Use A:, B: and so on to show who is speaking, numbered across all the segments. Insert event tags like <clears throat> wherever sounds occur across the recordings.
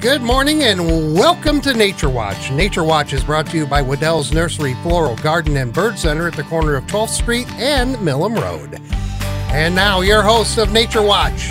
A: Good morning and welcome to Nature Watch. Nature Watch is brought to you by Waddell's Nursery Floral Garden and Bird Center at the corner of 12th Street and Milham Road. And now, your host of Nature Watch.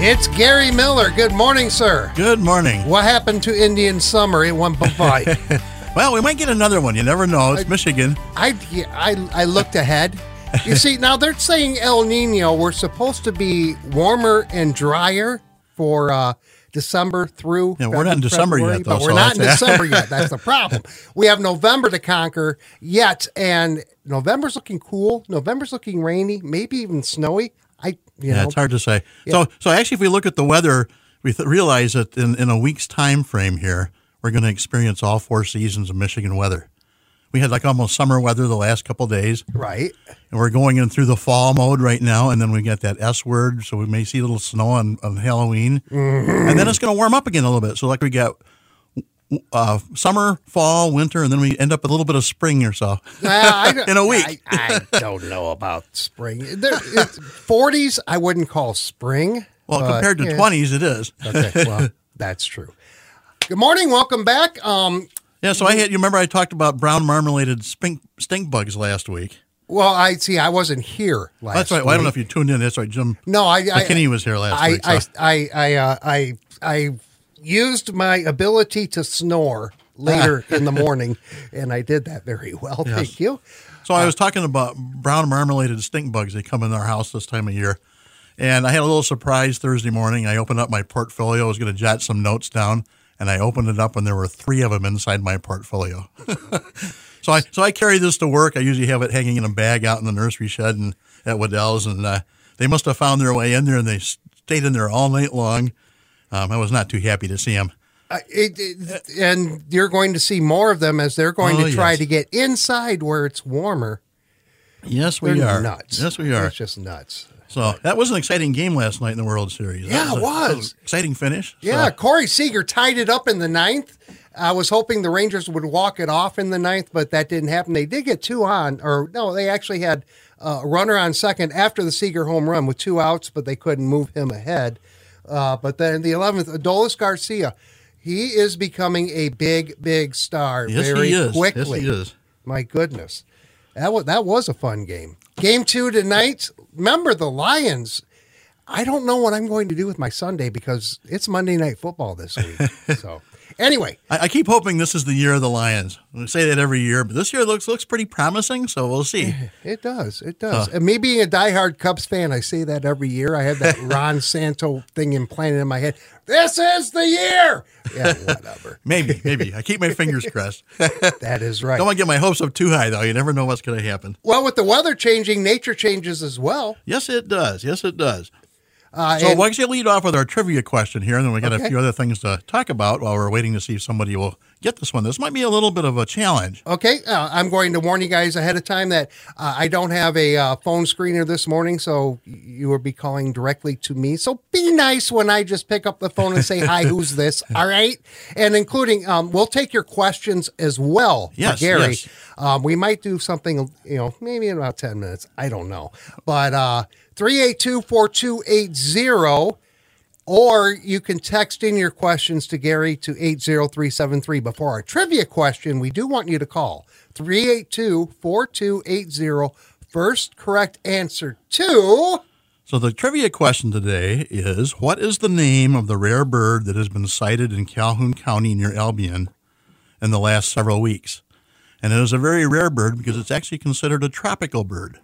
A: It's Gary Miller. Good morning, sir.
B: Good morning.
A: What happened to Indian summer? It went bye <laughs>
B: Well, we might get another one. You never know. It's Michigan.
A: I, I, I looked ahead. You see, now they're saying El Nino. We're supposed to be warmer and drier for uh, December through.
B: Yeah, we're not in December yet, though,
A: But we're
B: so
A: not in December yet. That's the <laughs> problem. We have November to conquer yet, and November's looking cool. November's looking rainy, maybe even snowy. I, you
B: Yeah,
A: know,
B: it's hard to say. So, so actually, if we look at the weather, we th- realize that in, in a week's time frame here, we're going to experience all four seasons of Michigan weather. We had like almost summer weather the last couple of days,
A: right.
B: and we're going in through the fall mode right now. And then we get that S word, so we may see a little snow on, on Halloween,
A: Mm-hmm.
B: and then it's going to warm up again a little bit. So, like we got uh, summer, fall, winter, and then we end up a little bit of spring or so.
A: Well, <laughs>
B: In a week.
A: I, I don't know about spring. There, it's, 40s, I wouldn't call spring.
B: Well,
A: but,
B: compared to
A: yeah.
B: 20s, it is.
A: Okay, well, <laughs> that's true. Good morning. Welcome back. Um,
B: Yeah, so I had you remember I talked about brown marmorated stink, stink bugs last week.
A: well, I see. I wasn't here last.
B: That's right. Well, I don't know if you tuned in. That's right, Jim.
A: No, I. I
B: McKinney was here last
A: I,
B: week.
A: I,
B: so-
A: I, I, uh, I, I used my ability to snore later <laughs> in the morning, and I did that very well. Thank you.
B: So I was talking about brown marmorated stink bugs. They come in our house this time of year. And I had a little surprise Thursday morning. I opened up my portfolio. I was going to jot some notes down, and I opened it up, and there were three of them inside my portfolio. <laughs> so I so I carry this to work. I usually have it hanging in a bag out in the nursery shed and at Waddell's, and uh, they must have found their way in there, and they stayed in there all night long. Um, I was not too happy to see them.
A: Uh, it, it, and you're going to see more of them as they're going
B: Oh,
A: to try
B: yes.
A: to get inside where it's warmer.
B: Yes, we
A: They're
B: are.
A: nuts.
B: Yes, we are.
A: It's just nuts.
B: So that was an exciting game last night in the World Series.
A: Yeah, it
B: a-
A: was.
B: exciting finish.
A: Yeah,
B: So-
A: Corey Seager tied it up in the ninth. I was hoping the Rangers would walk it off in the ninth, but that didn't happen. They did get two on, or no, they actually had uh, a runner on second after the Seager home run with two outs, but they couldn't move him ahead. Uh, but then the 11th, Adolis Garcia, he is becoming a big, big star
B: Yes,
A: very
B: he is.
A: quickly.
B: Yes, he is.
A: My goodness. That was, that was a fun game. Game two tonight. Remember the Lions. I don't know what I'm going to do with my Sunday because it's Monday Night Football this week. <laughs> so, anyway,
B: I, I keep hoping this is the year of the Lions. We say that every year, but this year looks looks pretty promising. So we'll see. <laughs>
A: it does. It does. and me being a diehard Cubs fan, I say that every year. I have that <laughs> Ron Santo thing implanted in my head. This is the year. Yeah, <laughs> whatever.
B: Maybe, maybe. I keep my fingers crossed.
A: that is right.
B: Don't want to get my hopes up too high, though. You never know what's going to happen.
A: Well, with the weather changing, nature changes as well.
B: Yes, it does. Yes, it does.
A: Uh,
B: So
A: and-
B: why don't you lead off with our trivia question here, and then we got
A: Okay.
B: a few other things to talk about while we're waiting to see if somebody will get this one. This might be a little bit of a challenge.
A: Okay, uh, I'm going to warn you guys ahead of time that uh, I don't have a uh, phone screener this morning, so you will be calling directly to me. So be nice when I just pick up the phone and say, "Hi, who's this?" <laughs> All right, and including um, we'll take your questions as well, for
B: Yes,
A: Gary.
B: yes.
A: Um, we might do something, you know, maybe in about ten minutes. I don't know, but uh, three eight two four two eight zero. Or you can text in your questions to Gary to 80373. Before our trivia question, we do want you to call 382 4280. First correct answer to.
B: So the trivia question today is: What is the name of the rare bird that has been sighted in Calhoun County near Albion in the last several weeks? And it is a very rare bird because it's actually considered a tropical bird.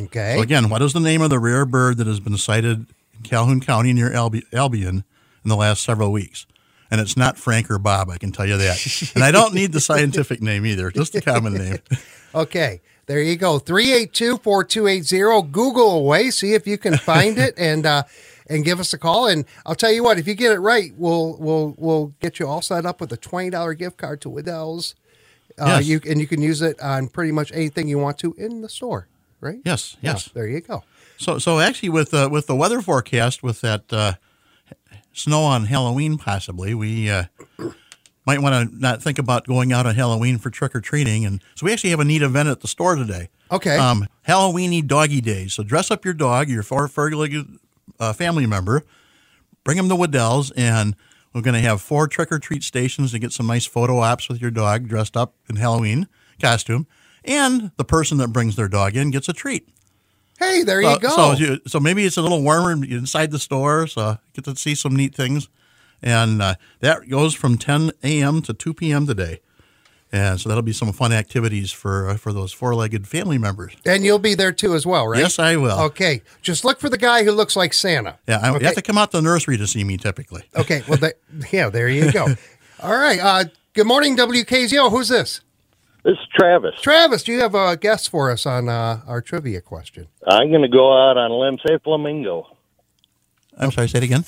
A: Okay.
B: So again, what is the name of the rare bird that has been sighted in Calhoun County near Albi- Albion in the last several weeks? And it's not Frank or Bob, I can tell you that. <laughs> and I don't need the scientific name either, just the common name. <laughs>
A: Okay. There you go. 382 4280. Google away. See if you can find it <laughs> and, uh, and give us a call. And I'll tell you what, if you get it right, we'll we'll we'll get you all set up with a twenty dollar gift card to Waddell's. Uh,
B: Yes.
A: you and you can use it on pretty much anything you want to in the store, right?
B: Yes,
A: Yeah,
B: yes.
A: there you go.
B: So, so actually, with uh, with the weather forecast, with that uh, snow on Halloween, possibly we uh, might want to not think about going out on Halloween for trick or treating. And so, we actually have a neat event at the store today.
A: Okay.
B: Um, Halloweeny doggy days. So, dress up your dog, your fur uh, family member, bring them to Waddell's, and We're going to have four trick or treat stations to get some nice photo ops with your dog dressed up in Halloween costume. And the person that brings their dog in gets a treat.
A: Hey, there you go.
B: so, you, so maybe it's a little warmer inside the store, so get to see some neat things. And uh, that goes from 10 a.m. to 2 p.m. today. And so that'll be some fun activities for uh, for those four legged family members.
A: and you'll be there too as well, right?
B: Yes, I will.
A: Okay. Just look for the guy who looks like Santa.
B: Yeah, I,
A: Okay.
B: you have to come out to the nursery to see me typically.
A: Okay. Well, that, <laughs> yeah, there you go. <laughs> All right. Uh, good morning, WKZO. Who's this?
C: This is Travis.
A: Travis, do you have a guess for us on uh, our trivia question?
C: I'm going to go out on a limb, say flamingo.
B: I'm sorry, say it again.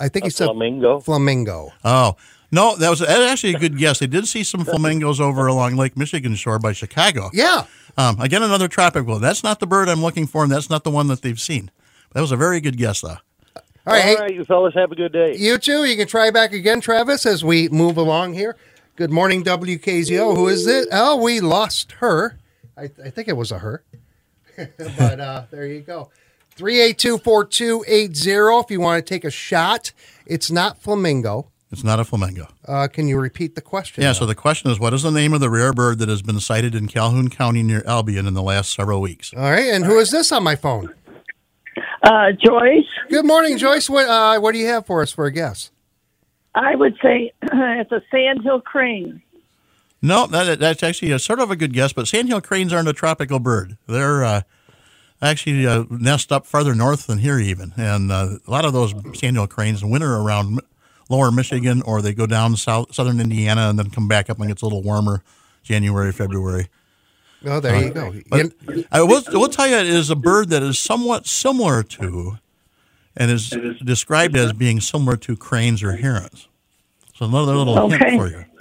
A: I think
C: A
A: he said
C: flamingo.
A: flamingo.
B: Oh, no, that was that's actually a good guess. They did see some <laughs> flamingos over along Lake Michigan shore by Chicago.
A: Yeah.
B: Um, again, another tropical. That's not the bird I'm looking for, and that's not the one that they've seen. That was a very good guess, though.
A: All right. hey,
C: All right, you fellas have a good day.
A: You too. You can try back again, Travis, as we move along here. Good morning, WKZO. Who is it? Oh, we lost her. I, I think it was a her. <laughs> but uh, there you go. 382 4280 if you want to take a shot. It's not flamingo.
B: It's not a flamingo.
A: Uh, can you repeat the question?
B: Yeah, so the question is what is the name of the rare bird that has been sighted in Calhoun County near Albion in the last several weeks?
A: All right. And who is this on my phone?
D: Uh, Joyce,
A: Good morning, Joyce. What, uh, what do you have for us for a guess?
D: I would say <clears throat> it's a sandhill crane.
B: No, that, that's actually a, sort of a good guess, but sandhill cranes aren't a tropical bird. They're uh, actually uh, nest up farther north than here, even. And uh, a lot of those sandhill cranes winter around lower Michigan or they go down south, southern Indiana and then come back up when it gets a little warmer, January, February.
A: Oh, there you go.
B: But I will, I will tell you, it is a bird that is somewhat similar to and is described as being similar to cranes or herons. So another little
D: Okay.
B: hint for you. <laughs>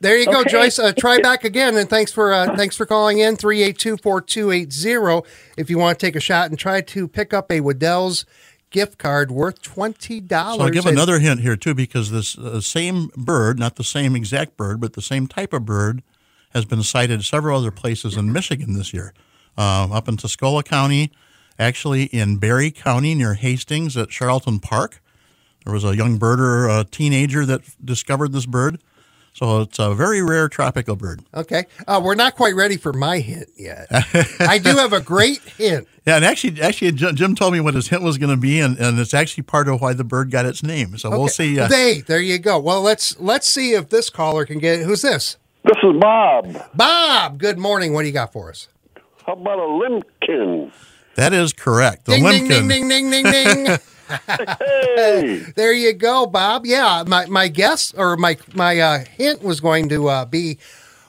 A: There you go,
D: Okay.
A: Joyce. Uh, try back again, and thanks for uh, thanks for calling in 382-4280 if you want to take a shot and try to pick up a Waddell's gift card worth twenty dollars.
B: So I'll give another hint here too, because this uh, same bird, not the same exact bird, but the same type of bird, has been sighted several other places in Michigan this year. Um, up in Tuscola County, actually in Barry County near Hastings at Charlton Park. There was a young birder, a teenager that discovered this bird. So it's a very rare tropical bird.
A: Okay, uh, we're not quite ready for my hint yet. I do have a great hint. <laughs>
B: Yeah, and actually, actually, Jim Jim told me what his hint was going to be, and, and it's actually part of why the bird got its name. So we'll see. Uh,
A: They, there you go. Well, let's let's see if this caller can get. Who's this?
E: This is Bob.
A: Bob. Good morning. What do you got for us?
E: How about a limpkin?
B: That is correct. The
A: Ding ding ding ding ding ding <laughs> ding.
E: Hey,
A: There you go, Bob. Yeah, my my guess or my my uh, hint was going to uh, be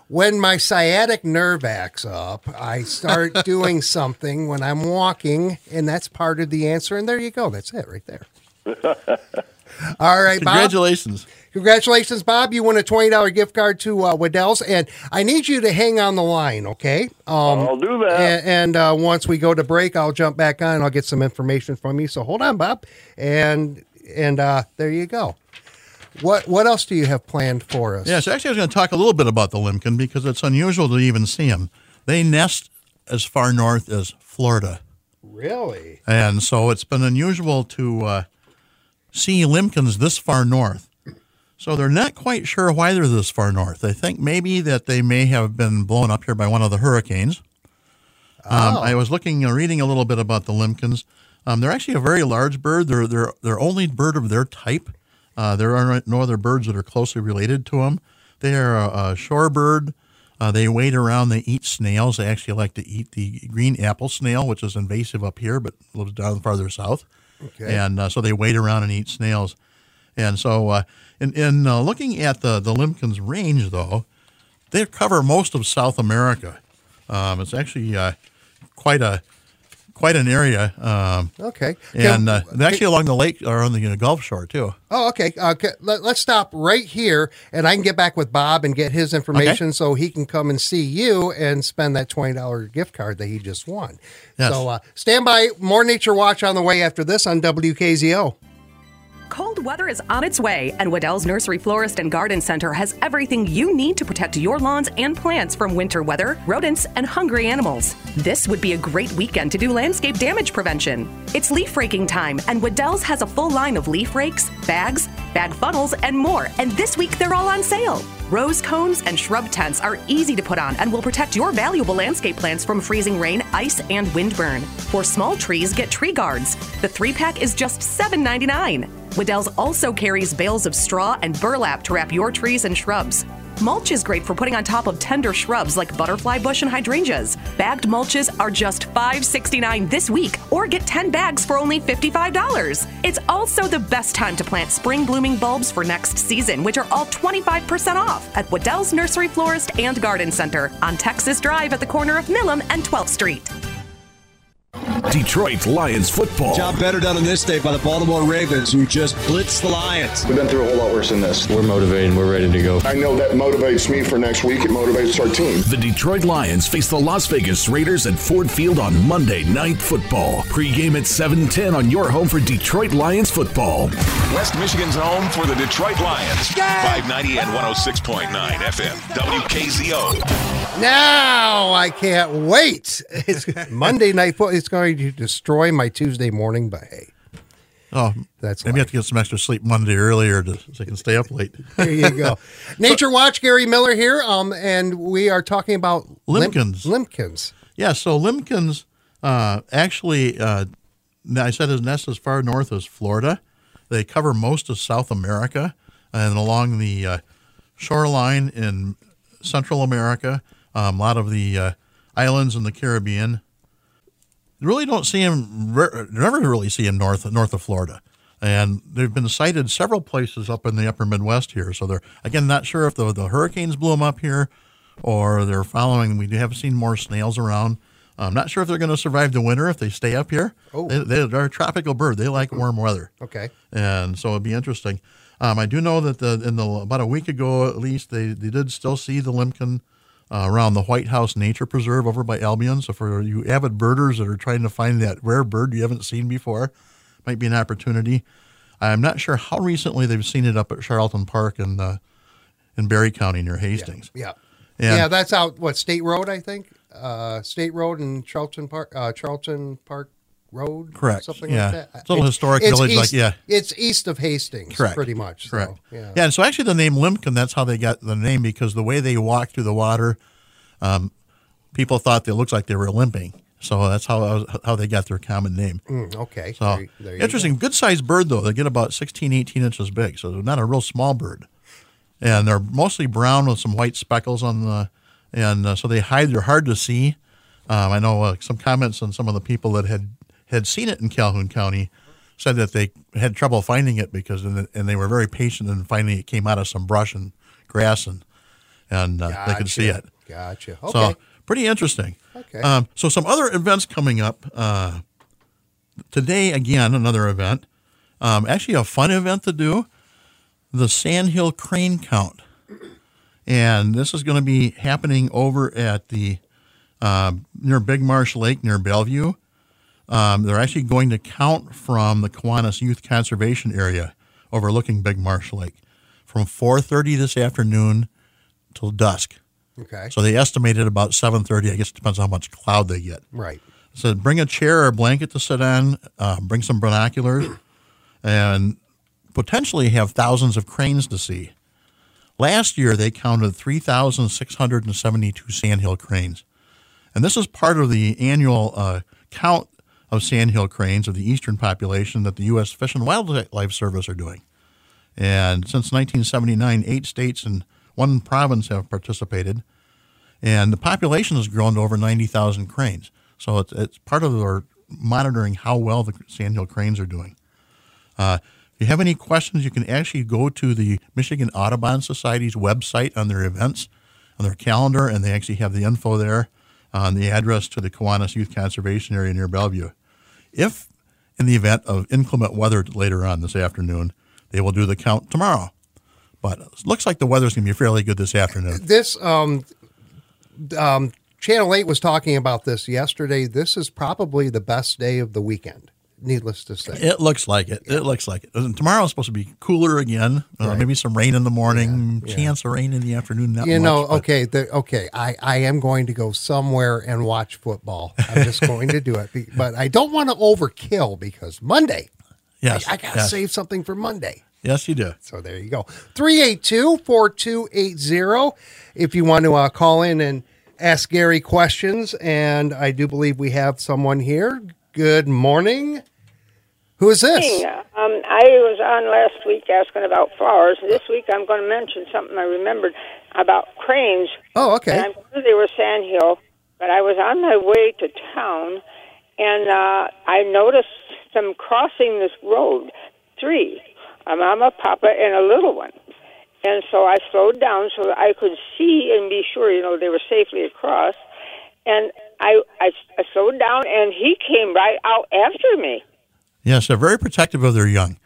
A: when my sciatic nerve acts up, I start <laughs> doing something when I'm walking, and that's part of the answer. And there you go. That's it right there. <laughs> All right, Bob.
B: Congratulations.
A: Congratulations, Bob. You won a twenty dollar gift card to uh, Waddell's, and I need you to hang on the line, okay? Um,
E: I'll do that.
A: and, and uh, once we go to break, I'll jump back on and I'll get some information from you. So hold on, Bob, and and uh, there you go. What what else do you have planned for us?
B: Yeah, so actually, I was going to talk a little bit about the Limpkin because it's unusual to even see them. They nest as far north as Florida,
A: really?
B: and so it's been unusual to uh, see limpkins this far north. So they're not quite sure why they're this far north. They think maybe that they may have been blown up here by one of the hurricanes. Um,
A: Oh.
B: I was looking, uh, reading a little bit about the limpkins. Um, they're actually a very large bird. They're they're they're only bird of their type. Uh, there are no other birds that are closely related to them. They are a, a shore bird. Uh, they wade around. They eat snails. They actually like to eat the green apple snail, which is invasive up here, but lives down farther south.
A: Okay.
B: And uh, so they wait around and eat snails. And so, uh, in, in uh, looking at the, the limpkin's range, though, they cover most of South America. Um, it's actually uh, quite a quite an area, um,
A: Okay.
B: and uh, they're actually along the lake or on the uh, Gulf Shore too.
A: Oh, okay. Uh, let, us stop right here, and I can get back with Bob and get his information so he can come and see you and spend that twenty dollars gift card that he just won.
B: Yes.
A: So uh, stand by. More Nature Watch on the way after this on WKZO.
F: Cold weather is on its way, and Waddell's Nursery Florist and Garden Center has everything you need to protect your lawns and plants from winter weather, rodents, and hungry animals. This would be a great weekend to do landscape damage prevention. It's leaf raking time, and Waddell's has a full line of leaf rakes, bags, bag funnels, and more. And this week they're all on sale. Rose cones and shrub tents are easy to put on and will protect your valuable landscape plants from freezing rain, ice, and wind burn. For small trees, get tree guards. The three pack is just $7.99. Waddell's also carries bales of straw and burlap to wrap your trees and shrubs. Mulch is great for putting on top of tender shrubs like butterfly bush and hydrangeas. Bagged mulches are just $5.69 this week, or get 10 bags for only $55. It's also the best time to plant spring blooming bulbs for next season, which are all 25% off at Waddell's Nursery Florist and Garden Center on Texas Drive at the corner of Milham and 12th Street.
G: Detroit Lions football.
H: Job better done on this day by the Baltimore Ravens, who just blitzed the Lions.
I: We've been through a whole lot worse than this.
J: We're motivated. We're ready to go.
K: I know that motivates me for next week. It motivates our team.
G: The Detroit Lions face the Las Vegas Raiders at Ford Field on Monday Night Football. Pre-game at 7:10 on your home for Detroit Lions football.
L: West Michigan's home for the Detroit Lions. 590 and 106.9 FM. WKZO.
A: Now I can't wait. It's Monday night football. It's going to destroy my Tuesday morning, but hey.
B: Oh,
A: that's
B: maybe you have to get some extra sleep Monday earlier to, so I can stay up late. <laughs>
A: There you go. <laughs> Nature Watch, Gary Miller here, um, and we are talking about
B: Limpkins.
A: Lim- Limpkins.
B: Yeah, so Limpkins uh, actually, uh, I said his nest as far north as Florida. They cover most of South America and along the uh, shoreline in Central America, um, a lot of the uh, islands in the Caribbean. Really don't see him, never really see him north north of Florida. And they've been sighted several places up in the upper Midwest here. So they're, again, not sure if the, the hurricanes blew them up here or they're following. We do have seen more snails around. I'm not sure if they're going to survive the winter if they stay up here.
A: Oh.
B: They, they're a tropical bird. They like warm weather.
A: Okay.
B: And so it'd be interesting. Um, I do know that the, in the about a week ago at least they, they did still see the limpkin uh, around the White House Nature Preserve over by Albion. So for you avid birders that are trying to find that rare bird you haven't seen before, might be an opportunity. I'm not sure how recently they've seen it up at Charlton Park in uh, in Barry County near Hastings.
A: Yeah.
B: And-
A: yeah, that's out what State Road, I think. Uh, State Road and Charlton Park, uh, Charlton Park Road,
B: Correct.
A: Something
B: Yeah.
A: like that.
B: It's a little historic village, like, yeah.
A: it's east of Hastings,
B: Correct.
A: pretty much. so,
B: Correct.
A: yeah.
B: Yeah, and so actually the name Limpkin, that's how they got the name because the way they walked through the water, um, people thought they looked like they were limping. So that's how how they got their common name.
A: Mm, okay.
B: So
A: There there
B: interesting, good sized bird though. They get about 16, 18 inches big, so they're not a real small bird. And they're mostly brown with some white speckles on the, and uh, so they hide. They're hard to see. Um, I know uh, some comments on some of the people that had had seen it in Calhoun County said that they had trouble finding it because and, and they were very patient and finally it came out of some brush and grass and and uh, they could see it.
A: Gotcha. Okay.
B: So pretty interesting.
A: Okay.
B: Um, so some other events coming up uh, today. Again, another event. Um, actually, a fun event to do. The Sandhill Crane Count, and this is going to be happening over at the uh, near Big Marsh Lake near Bellevue. Um, they're actually going to count from the Kiwanis Youth Conservation Area overlooking Big Marsh Lake from 4:30 this afternoon till dusk.
A: Okay.
B: So they estimated about 7:30. I guess it depends on how much cloud they get.
A: Right.
B: So bring a chair or a blanket to sit on. Uh, bring some binoculars, and potentially have thousands of cranes to see. Last year they counted 3,672 sandhill cranes, and this is part of the annual uh, count of sandhill cranes of the eastern population that the U.S. Fish and Wildlife Service are doing. And since 1979, eight states and one province have participated, and the population has grown to over 90,000 cranes. So it's, it's part of our monitoring how well the sandhill cranes are doing. Uh, if you have any questions, you can actually go to the Michigan Audubon Society's website on their events, on their calendar, and they actually have the info there on the address to the Kiwanis Youth Conservation Area near Bellevue. If, in the event of inclement weather later on this afternoon, they will do the count tomorrow. But it looks like the weather's going to be fairly good this afternoon.
A: This um, um, Channel Eight was talking about this yesterday. This is probably the best day of the weekend. Needless to say.
B: It looks like it. It looks like it. And Tomorrow's supposed to be cooler again. Uh, Maybe some rain in the morning,
A: Yeah, yeah.
B: chance of rain in the afternoon. Not
A: you
B: much,
A: know, okay, the, okay. I, I am going to go somewhere and watch football. I'm just going to do it, <laughs> but I don't want to overkill because Monday.
B: Yes,
A: I, I got to
B: yes.
A: save something for Monday.
B: Yes, you do.
A: So there you go. 382 4280. If you want to uh, call in and ask Gary questions, and I do believe we have someone here. Good morning. Who is this?
I: Um, I was on last week asking about flowers. This week I'm going to mention something I remembered about cranes.
A: Oh, okay.
I: And I'm sure they were sandhill, but I was on my way to town, and uh, I noticed them crossing this road. Three, a mama, papa, and a little one. And so I slowed down so that I could see and be sure, you know, they were safely across. And I, I, I and he came right out after me.
B: Yes, they're very protective of their young,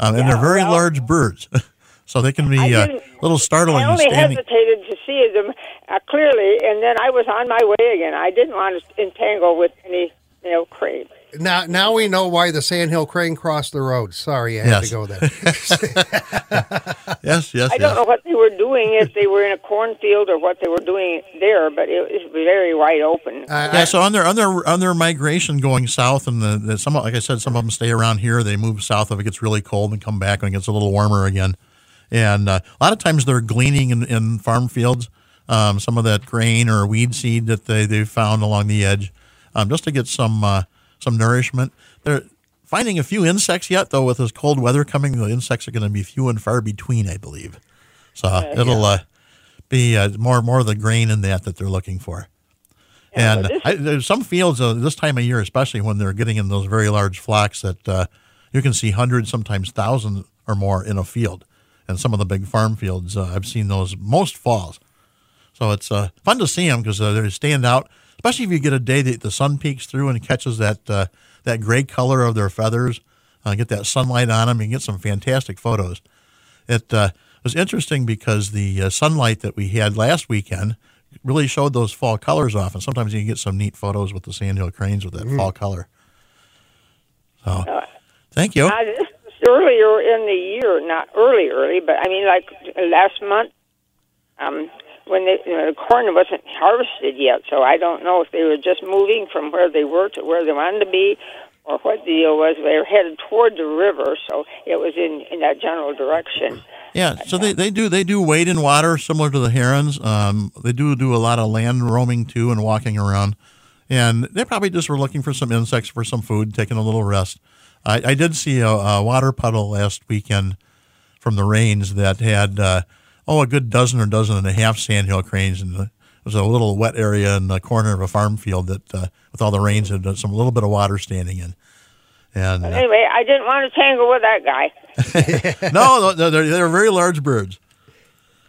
B: um, and they're very large birds, <laughs> so they can be uh, a little startling.
I: I only
B: standing.
I: hesitated to see them uh, clearly, and then I was on my way again. I didn't want to entangle with any, you know, crane.
A: Now, now we know why the Sandhill crane crossed the road. Sorry, I had
B: Yes.
A: to go there. <laughs>
B: Yes, yes,
I: I don't know what they were doing, if they were in a cornfield or what they were doing there, but it was very wide open.
B: yeah, so on their on their on their migration going south, and the, the some like I said, some of them stay around here. They move south if it gets really cold and come back when it gets a little warmer again. And uh, a lot of times they're gleaning in, in farm fields, um, some of that grain or weed seed that they they found along the edge, um, just to get some uh, some nourishment. They're finding a few insects yet, though. With this cold weather coming, the insects are going to be few and far between, I believe. So it'll uh, be uh, more more of the grain in that that they're looking for. And I, there's some fields uh, this time of year, especially when they're getting in those very large flocks, that uh, you can see hundreds, sometimes thousands or more in a field. And some of the big farm fields, uh, I've seen those most falls. So it's uh, fun to see them because uh, they stand out, especially if you get a day that the sun peeks through and catches that uh, that gray color of their feathers. Uh, get that sunlight on them, and get some fantastic photos. It uh, was interesting because the uh, sunlight that we had last weekend really showed those fall colors off, and sometimes you can get some neat photos with the sandhill cranes with that fall color. So, thank you.
I: Uh, this was earlier in the year, not early, early, but I mean, like last month, um, when they, you know, the corn wasn't harvested yet. So I don't know if they were just moving from where they were to where they wanted to be, or what the deal was. They were headed toward the river, so it was in in that general direction.
B: Yeah, so they, they do they do wade in water similar to the herons. Um, they do do a lot of land roaming too and walking around, and they probably just were looking for some insects for some food, taking a little rest. I, I did see a, a water puddle last weekend from the rains that had uh, oh a good dozen or dozen and a half sandhill cranes, and it was a little wet area in the corner of a farm field that uh, with all the rains had some a little bit of water standing in. And uh,
I: Anyway, I didn't want to tangle with that guy. <laughs>
B: no, no, they're, they're very large birds.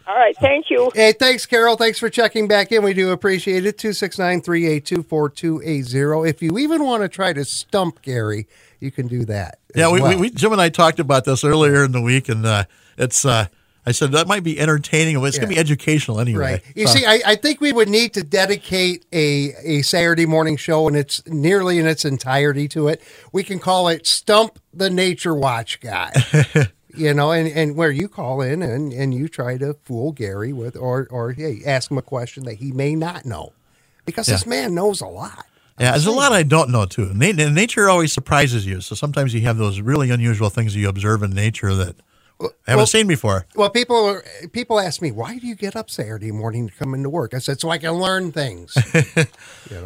I: All right, thank you.
A: Hey, thanks, Carol. Thanks for checking back in. We do appreciate it. 269 382 4280. If you even want to try to stump Gary, you can do that.
B: Yeah, we,
A: well.
B: we, we Jim and I talked about this earlier in the week, and uh, it's uh, I said that might be entertaining, but it's going to be educational anyway.
A: Right. You
B: So-
A: see, I, I think we would need to dedicate a, a Saturday morning show and it's nearly in its entirety to it. We can call it Stump the Nature Watch Guy. <laughs> you know, and, and where you call in and, and you try to fool Gary with or or hey, ask him a question that he may not know. Because this man knows a lot.
B: yeah, there's a lot I don't know too. Nature always surprises you, so sometimes you have those really unusual things you observe in nature that I haven't
A: well-
B: seen before.
A: Well, people people ask me, why do you get up Saturday morning to come into work? I said, so I can learn things. <laughs>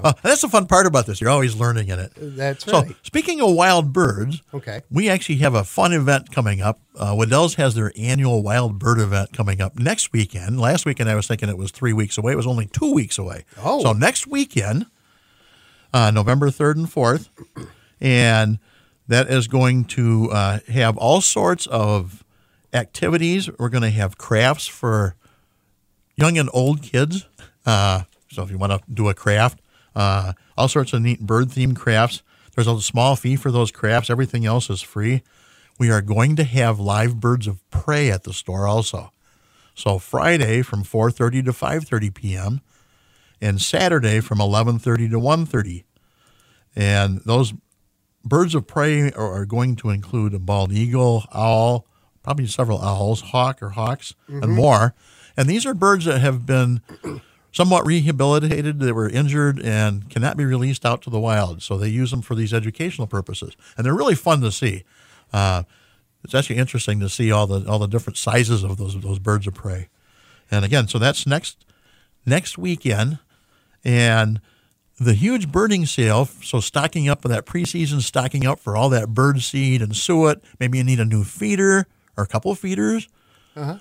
B: Oh, that's the fun part about this. You're always learning in it.
A: That's
B: So,
A: right.
B: speaking of wild birds,
A: Okay.
B: we actually have a fun event coming up. Uh, Waddell's has their annual wild bird event coming up next weekend. Last weekend, I was thinking it was three weeks away. It was only two weeks away.
A: Oh.
B: So, next weekend, uh, November 3rd and 4th, and that is going to uh, have all sorts of activities. We're going to have crafts for young and old kids. Uh, so if you want to do a craft, uh, all sorts of neat bird themed crafts. There's a small fee for those crafts. Everything else is free. We are going to have live birds of prey at the store also. So Friday from 4:30 to 5:30 p.m. and Saturday from 11:30 to 1:30. And those birds of prey are, are going to include a bald eagle, owl, probably several owls, hawk or hawks,
A: Mhm.
B: and more. And these are birds that have been somewhat rehabilitated, they were injured, and cannot be released out to the wild. So they use them for these educational purposes, and they're really fun to see. Uh, it's actually interesting to see all the all the different sizes of those those birds of prey. And again, so that's next next weekend, and the huge birding sale. So stocking up for that preseason, stocking up for all that bird seed and suet. Maybe you need a new feeder or a couple of feeders.
A: Uh-huh.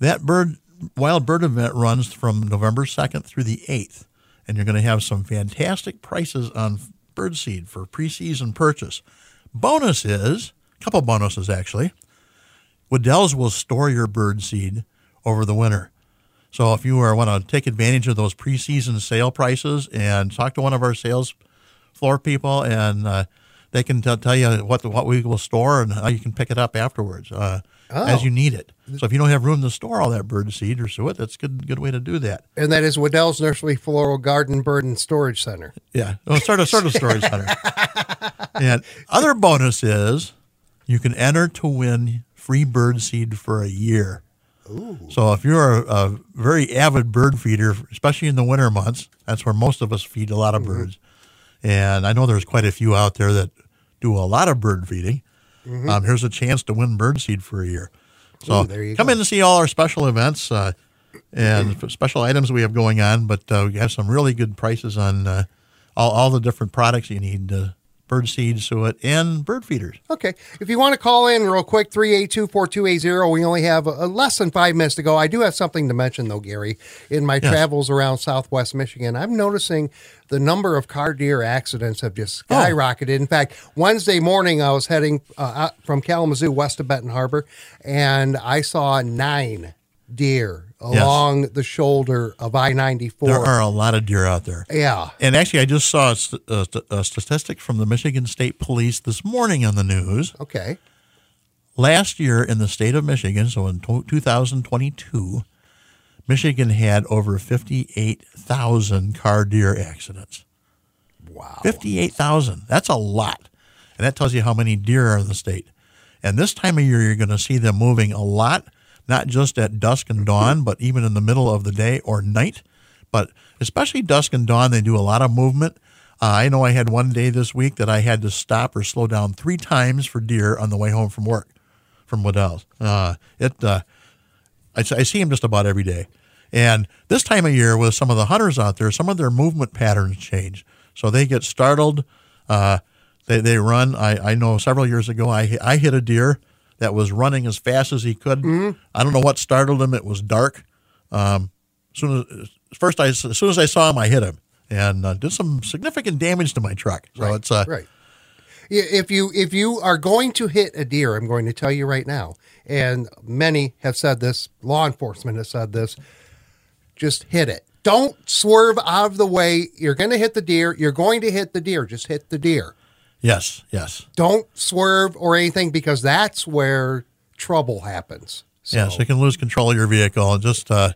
B: That bird wild bird event runs from November 2nd through the 8th, and you're going to have some fantastic prices on bird seed for preseason purchase. Bonus is a couple bonuses actually. Waddell's will store your bird seed over the winter. So if you are, want to take advantage of those preseason sale prices and talk to one of our sales floor people, and uh, they can t- tell you what the, what we will store and how you can pick it up afterwards uh,
A: Oh.
B: as you need it. So if you don't have room to store all that bird seed or suet, that's a good good way to do that.
A: And that is Waddell's Nursery Floral Garden Bird and Storage Center.
B: Yeah, oh, sort of sort of storage center. <laughs> and other bonus is you can enter to win free bird seed for a year. Ooh. So if you're a, a very avid bird feeder, especially in the winter months, that's where most of us feed a lot of mm-hmm. birds. And I know there's quite a few out there that do a lot of bird feeding.
A: Mhm.
B: Um, here's a chance to win bird seed for a year. So
A: Ooh, there you
B: come
A: go.
B: in and see all our special events uh, and special items we have going on. But uh, we have some really good prices on uh, all, all the different products you need uh, bird seed, suet, and bird feeders.
A: Okay. If you want to call in real quick, 382 4280, we only have a, less than five minutes to go. I do have something to mention, though, Gary. In my
B: Yes.
A: travels around southwest Michigan, I'm noticing the number of car deer accidents have just
B: Oh.
A: skyrocketed. In fact, Wednesday morning, I was heading uh, out from Kalamazoo west of Benton Harbor, and I saw nine deer
B: Yes.
A: along the shoulder of I 94.
B: There are a lot of deer out there.
A: Yeah.
B: And actually, I just saw a, a, a statistic from the Michigan State Police this morning on the news.
A: Okay.
B: Last year in the state of Michigan, so in 2022, Michigan had over 58,000 car deer accidents.
A: Wow.
B: 58,000. That's a lot. And that tells you how many deer are in the state. And this time of year, you're going to see them moving a lot, not just at dusk and dawn, but even in the middle of the day or night. But especially dusk and dawn, they do a lot of movement. Uh, I know I had one day this week that I had to stop or slow down three times for deer on the way home from work from Waddell's. Uh, it, uh, I, I see them just about every day. And this time of year, with some of the hunters out there, some of their movement patterns change. So they get startled. Uh, they, they run. I, I know several years ago, I, I hit a deer that was running as fast as he could. I don't know what startled him. It was dark. Um, soon as, first, I, as soon as I saw him, I hit him and uh, did some significant damage to my truck. So it's uh,
A: right. If you if you are going to hit a deer, I'm going to tell you right now, and many have said this. Law enforcement has said this. Just hit it. Don't swerve out of the way. You're going to hit the deer. You're going to hit the deer. Just hit the deer.
B: Yes, yes.
A: Don't swerve or anything because that's where trouble happens.
B: Yes, you can lose control of your vehicle. And just uh,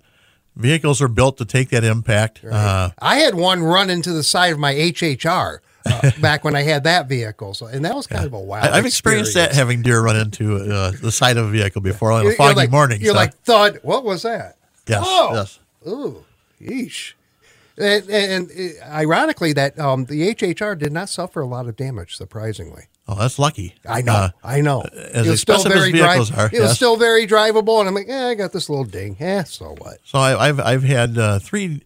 B: vehicles are built to take that impact. Uh,
A: I had one run into the side of my HHR uh, <laughs> back when I had that vehicle. So, and that was kind of a wild.
B: I, have experienced that having deer run into uh, the side of a vehicle before on a foggy
A: like-
B: morning.
A: You're
B: so-
A: like thud. What was that?
B: Yes,
A: Oh,
B: yes.
A: Ooh, yeesh. And, and, and ironically, that um, the HHR did not suffer a lot of damage. Surprisingly,
B: oh, that's lucky.
A: I know.
B: Uh,
A: I know.
B: As
A: It was still
B: expensive as
A: very
B: vehicles
A: dri-
B: are,
A: It was still very drivable, and I'm like, eh, I got this little ding. Yeah, so what?
B: So I, I've I've had uh, three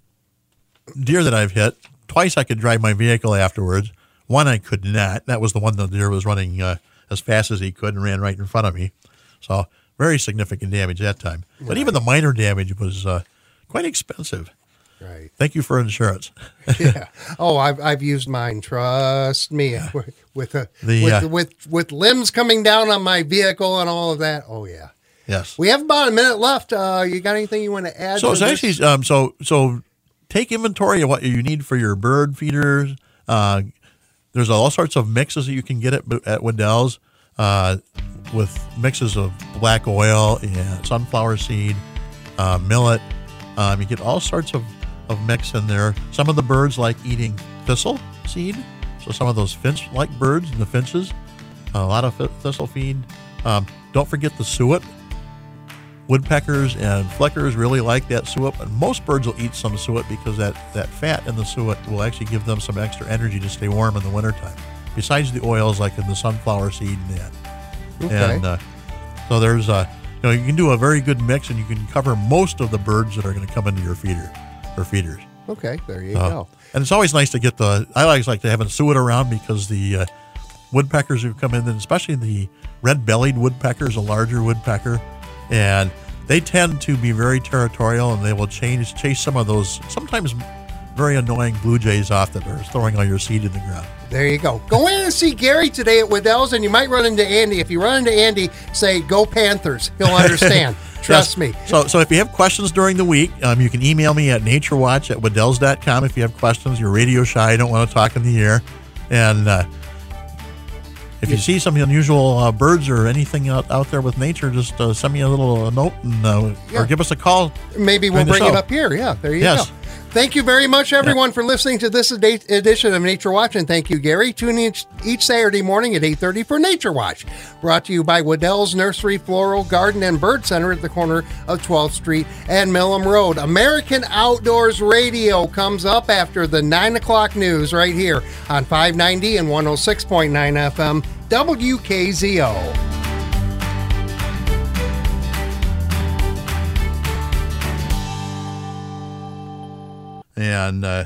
B: deer that I've hit. Twice I could drive my vehicle afterwards. One I could not. That was the one the deer was running uh, as fast as he could and ran right in front of me. So very significant damage that time. But even the minor damage was uh, quite expensive.
A: Right.
B: Thank you for insurance. <laughs>
A: yeah. Oh, I've I've used mine. Trust me. <laughs> With with, uh,
B: The,
A: with,
B: uh,
A: with with limbs coming down on my vehicle and all of that. Oh yeah.
B: Yes.
A: We have about a minute left. Uh, you got anything you want to add?
B: So
A: to
B: actually um, so so take inventory of what you need for your bird feeders. Uh, there's all sorts of mixes that you can get at at Waddell's uh, with mixes of black oil and sunflower seed, uh, millet. Um, you get all sorts of, of mix in there. Some of the birds like eating thistle seed, So some of those finch-like birds and the finches, a lot of thistle feed. Um, don't forget the suet. Woodpeckers and flickers really like that suet, and most birds will eat some suet because that, that fat in the suet will actually give them some extra energy to stay warm in the wintertime. Besides the oils like in the sunflower seed and that.
A: Okay.
B: And uh, so there's a, you know, you can do a very good mix and you can cover most of the birds that are going to come into your feeder or feeders.
A: Okay, there you
B: Uh,
A: go.
B: And it's always nice to get the. I always like to have a suet around because the uh, woodpeckers who come in, and especially the red-bellied woodpecker is a larger woodpecker, and they tend to be very territorial, and they will change chase some of those sometimes very annoying blue jays off that are throwing all your seed in the ground.
A: There you go. Go in and see Gary today at Waddell's, and you might run into Andy. If you run into Andy, say "Go Panthers." He'll <laughs> understand. Trust
B: Yes.
A: me.
B: So, so if you have questions during the week, um, you can email me at naturewatch at waddells.com if you have questions. You're radio shy, don't want to talk in the air. And uh, if you see some unusual uh, birds or anything out, out there with nature, just uh, send me a little uh, note and, uh,
A: Yeah.
B: or give us a call.
A: Maybe we'll bring it up here. Yeah, there you
B: Yes.
A: go. Thank you very much, everyone, for listening to this edi- edition of Nature Watch, and thank you, Gary. Tune in each, each Saturday morning at 8.30 for Nature Watch. Brought to you by Waddell's Nursery, Floral, Garden, and Bird Center at the corner of 12th Street and Milham Road. American Outdoors Radio comes up after the 9 o'clock news right here on 590 and 106.9 FM WKZO.
B: And uh,